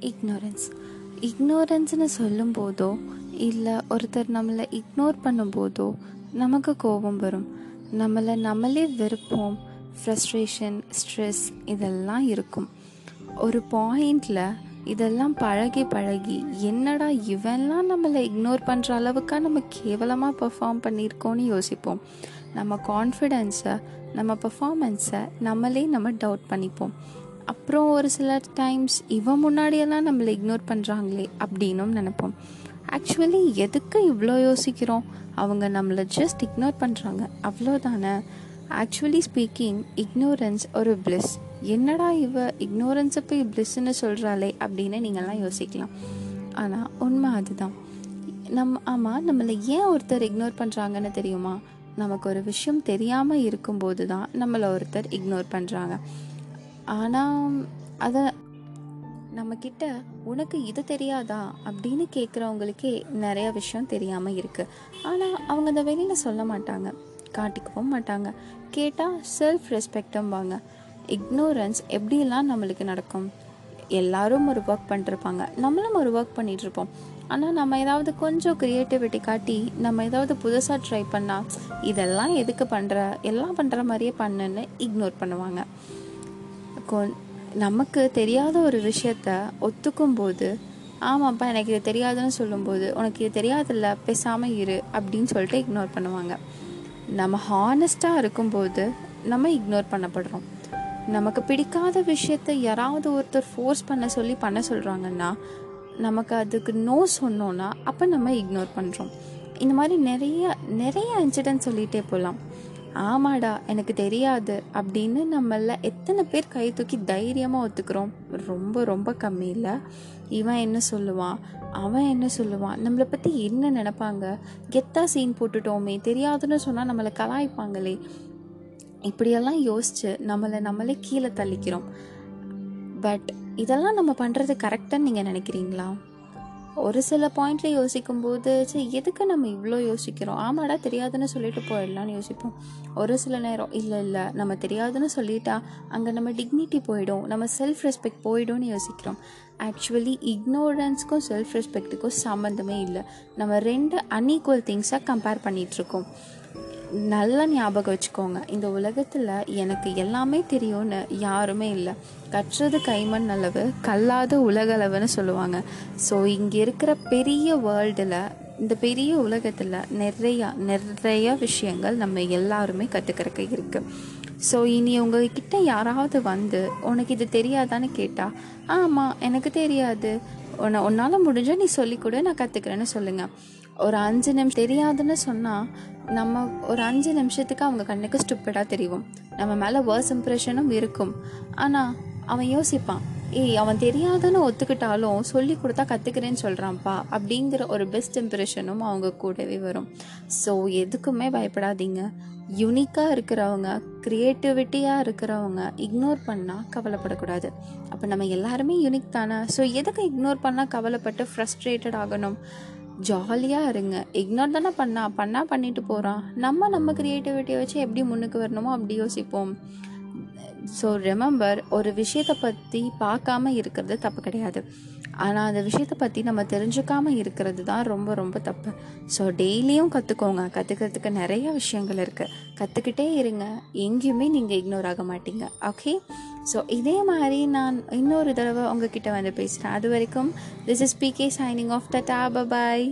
Ignorance இக்னோரன்ஸ்னு சொல்லும்போதோ இல்லை ஒருத்தர் நம்மளை இக்னோர் பண்ணும்போதோ நமக்கு கோபம் வரும். நம்மளை நம்மளே வெறுப்போம் ஃப்ரஸ்ட்ரேஷன் ஸ்ட்ரெஸ் இதெல்லாம் இருக்கும். ஒரு பாயிண்டில் இதெல்லாம் பழகி பழகி என்னடா இவன்லாம் நம்மளை இக்னோர் பண்ணுற அளவுக்காக நம்ம கேவலமாக பெர்ஃபார்ம் பண்ணியிருக்கோன்னு யோசிப்போம். நம்ம கான்ஃபிடென்ஸை நம்ம பெர்ஃபார்மன்ஸை நம்மளே நம்ம டவுட் பண்ணிப்போம். அப்புறம் ஒரு சில டைம்ஸ் இவன் முன்னாடியெல்லாம் நம்மளை இக்னோர் பண்ணுறாங்களே அப்படின்னும் நினைப்போம். ஆக்சுவலி எதுக்கு இவ்வளோ யோசிக்கிறோம்? அவங்க நம்மளை ஜஸ்ட் இக்னோர் பண்ணுறாங்க அவ்வளோதானே ஆக்சுவலி ஸ்பீக்கிங் இக்னோரன்ஸ் ஒரு பிளஸ் என்னடா இவ இக்னோரன்ஸை போய் பிளஸ்ன்னு சொல்கிறாளே அப்படின்னு நீங்கள்லாம் யோசிக்கலாம். ஆனால் உண்மை அதுதான். நம் ஆமாம் நம்மளை ஏன் ஒருத்தர் இக்னோர் பண்ணுறாங்கன்னு தெரியுமா? நமக்கு ஒரு விஷயம் தெரியாமல் இருக்கும்போது தான் நம்மளை ஒருத்தர் இக்னோர் பண்ணுறாங்க ஆனால் அதை நம்மக்கிட்ட உனக்கு இது தெரியாதா அப்படின்னு கேட்குறவங்களுக்கே நிறைய விஷயம் தெரியாமல் இருக்குது ஆனால் அவங்க அதை வெளியில் சொல்ல மாட்டாங்க. காட்டிக்கவும் மாட்டாங்க. கேட்டால் செல்ஃப் ரெஸ்பெக்டும்பாங்க இக்னோரன்ஸ் எப்படிலாம் நம்மளுக்கு நடக்கும்? எல்லாரும் ஒரு ஒர்க் பண்ணிருப்பாங்க. நம்மளும் ஒரு ஒர்க் பண்ணிகிட்ருப்போம் ஆனால் நம்ம ஏதாவது கொஞ்சம் க்ரியேட்டிவிட்டி காட்டி நம்ம ஏதாவது புதுசாக ட்ரை பண்ணால் இதெல்லாம் எதுக்கு பண்ணுற எல்லாம் பண்ணுற மாதிரியே பண்ணுன்னு இக்னோர் பண்ணுவாங்க. இருக்கும். நமக்கு தெரியாத ஒரு விஷயத்த ஒத்துக்கும் போது ஆமாப்பா எனக்கு இது தெரியாதுன்னு சொல்லும்போது உனக்கு இது தெரியாதில்ல பேசாமல் இரு அப்படின்னு சொல்லிட்டு இக்னோர் பண்ணுவாங்க. நம்ம ஹானஸ்டாக இருக்கும்போது நம்ம இக்னோர் பண்ணப்படுறோம். நமக்கு பிடிக்காத விஷயத்த யாராவது ஒருத்தர் ஃபோர்ஸ் பண்ண சொல்லி பண்ண சொல்கிறாங்கன்னா நமக்கு அதுக்கு நோ சொன்னோன்னா அப்போ நம்ம இக்னோர் பண்ணுறோம் இந்த மாதிரி நிறைய நிறைய இன்சிடென்ட் சொல்லிகிட்டே போகலாம் ஆமாடா எனக்கு தெரியாது. அப்படின்னு நம்மள எத்தனை பேர் கை தூக்கி தைரியமாக ஒத்துக்கிறோம்? ரொம்ப ரொம்ப கம்மி இல்லை. இவன் என்ன சொல்லுவான்? அவன் என்ன சொல்லுவான்? நம்மளை பற்றி என்ன நினப்பாங்க? கெத்தா சீன் போட்டுட்டோமே. தெரியாதுன்னு சொன்னால் நம்மளை கலாய்ப்பாங்களே. இப்படியெல்லாம் யோசித்து நம்மளை நம்மளே கீழே தள்ளிக்கிறோம். பட் இதெல்லாம் நம்ம பண்ணுறது கரெக்டான்னு நீங்கள் நினைக்கிறீங்களா? ஒரு சில பாயிண்ட்ல யோசிக்கும் போது சரி எதுக்கு நம்ம இவ்வளோ யோசிக்கிறோம்? ஆமாடா தெரியாதுன்னு சொல்லிட்டு போயிடலான்னு யோசிப்போம். ஒரு சில நேரம் இல்லை இல்லை நம்ம தெரியாதுன்னு சொல்லிட்டா அங்கே நம்ம டிக்னிட்டி போயிடும். நம்ம செல்ஃப் ரெஸ்பெக்ட் போயிடும்னு யோசிக்கிறோம். ஆக்சுவலி இக்னோரன்ஸ்க்கும் செல்ஃப் ரெஸ்பெக்ட்டுக்கும் சம்மந்தமே இல்லை. நம்ம ரெண்டு அன்ஈக்குவல் திங்ஸாக கம்பேர் பண்ணிகிட்ருக்கோம் நல்லா ஞாபகம் வச்சுக்கோங்க. இந்த உலகத்தில் எனக்கு எல்லாமே தெரியும்னு யாருமே இல்லை. கற்றது கைமண் அளவு கல்லாத உலகளவுன்னு சொல்லுவாங்க. ஸோ இங்கே இருக்கிற பெரிய வேர்ல்டில் இந்த பெரிய உலகத்தில் நிறையா நிறைய விஷயங்கள் நம்ம எல்லாருமே கற்றுக்கிறக்க இருக்குது ஸோ இனி உங்ககிட்ட யாராவது வந்து உனக்கு இது தெரியாதான்னு கேட்டால் ஆமாம் எனக்கு தெரியாது. உன்னை உன்னால் முடிஞ்சால் நீ சொல்லிக்கூட நான் கற்றுக்கிறேன்னு சொல்லுங்கள் ஒரு அஞ்சு நிமிஷம் தெரியாதுன்னு சொன்னால் நம்ம ஒரு அஞ்சு நிமிஷத்துக்கு அவங்க கண்ணுக்கு ஸ்டூப்பிடாக தெரியும். நம்ம மேலே வேர்ஸ் இம்ப்ரெஷனும் இருக்கும். ஆனால் அவன் யோசிப்பான் ஏய் அவன் தெரியாதுன்னு ஒத்துக்கிட்டாலும் சொல்லி கொடுத்தா கற்றுக்கிறேன்னு சொல்கிறான்ப்பா அப்படிங்கிற ஒரு பெஸ்ட் இம்ப்ரெஷனும் அவங்க கூடவே வரும். ஸோ எதுக்குமே பயப்படாதீங்க. யூனிக்காக இருக்கிறவங்க க்ரியேட்டிவிட்டியாக இருக்கிறவங்க இக்னோர் பண்ணால் கவலைப்படக்கூடாது. அப்போ நம்ம எல்லாருமே யூனிக் தானே? ஸோ எதுக்கு இக்னோர் பண்ணால் கவலைப்பட்டு ஃப்ரஸ்ட்ரேட்டட் ஆகணும்? ஜாலியாக இருங்க. இக்னோர் தானே பண்ணா? பண்ணால் பண்ணிட்டு போகிறான் நம்ம நம்ம க்ரியேட்டிவிட்டியை வச்சு எப்படி முன்னுக்கு வரணுமோ அப்படி யோசிப்போம். ஸோ ரிமெம்பர் ஒரு விஷயத்தை பற்றி பார்க்காம இருக்கிறது தப்பு கிடையாது. ஆனால் அந்த விஷயத்தை பற்றி நம்ம தெரிஞ்சுக்காம இருக்கிறது தான் ரொம்ப ரொம்ப தப்பு. ஸோ டெய்லியும் கற்றுக்கோங்க கற்றுக்கிறதுக்கு நிறைய விஷயங்கள் இருக்குது கற்றுக்கிட்டே இருங்க. எங்கேயுமே நீங்கள் இக்னோர் ஆக மாட்டீங்க. ஓகே ஸோ இதே மாதிரி நான் இன்னொரு தடவை உங்ககிட்ட வந்து பேசுகிறேன் அது வரைக்கும் this is PK signing off the டா பாய்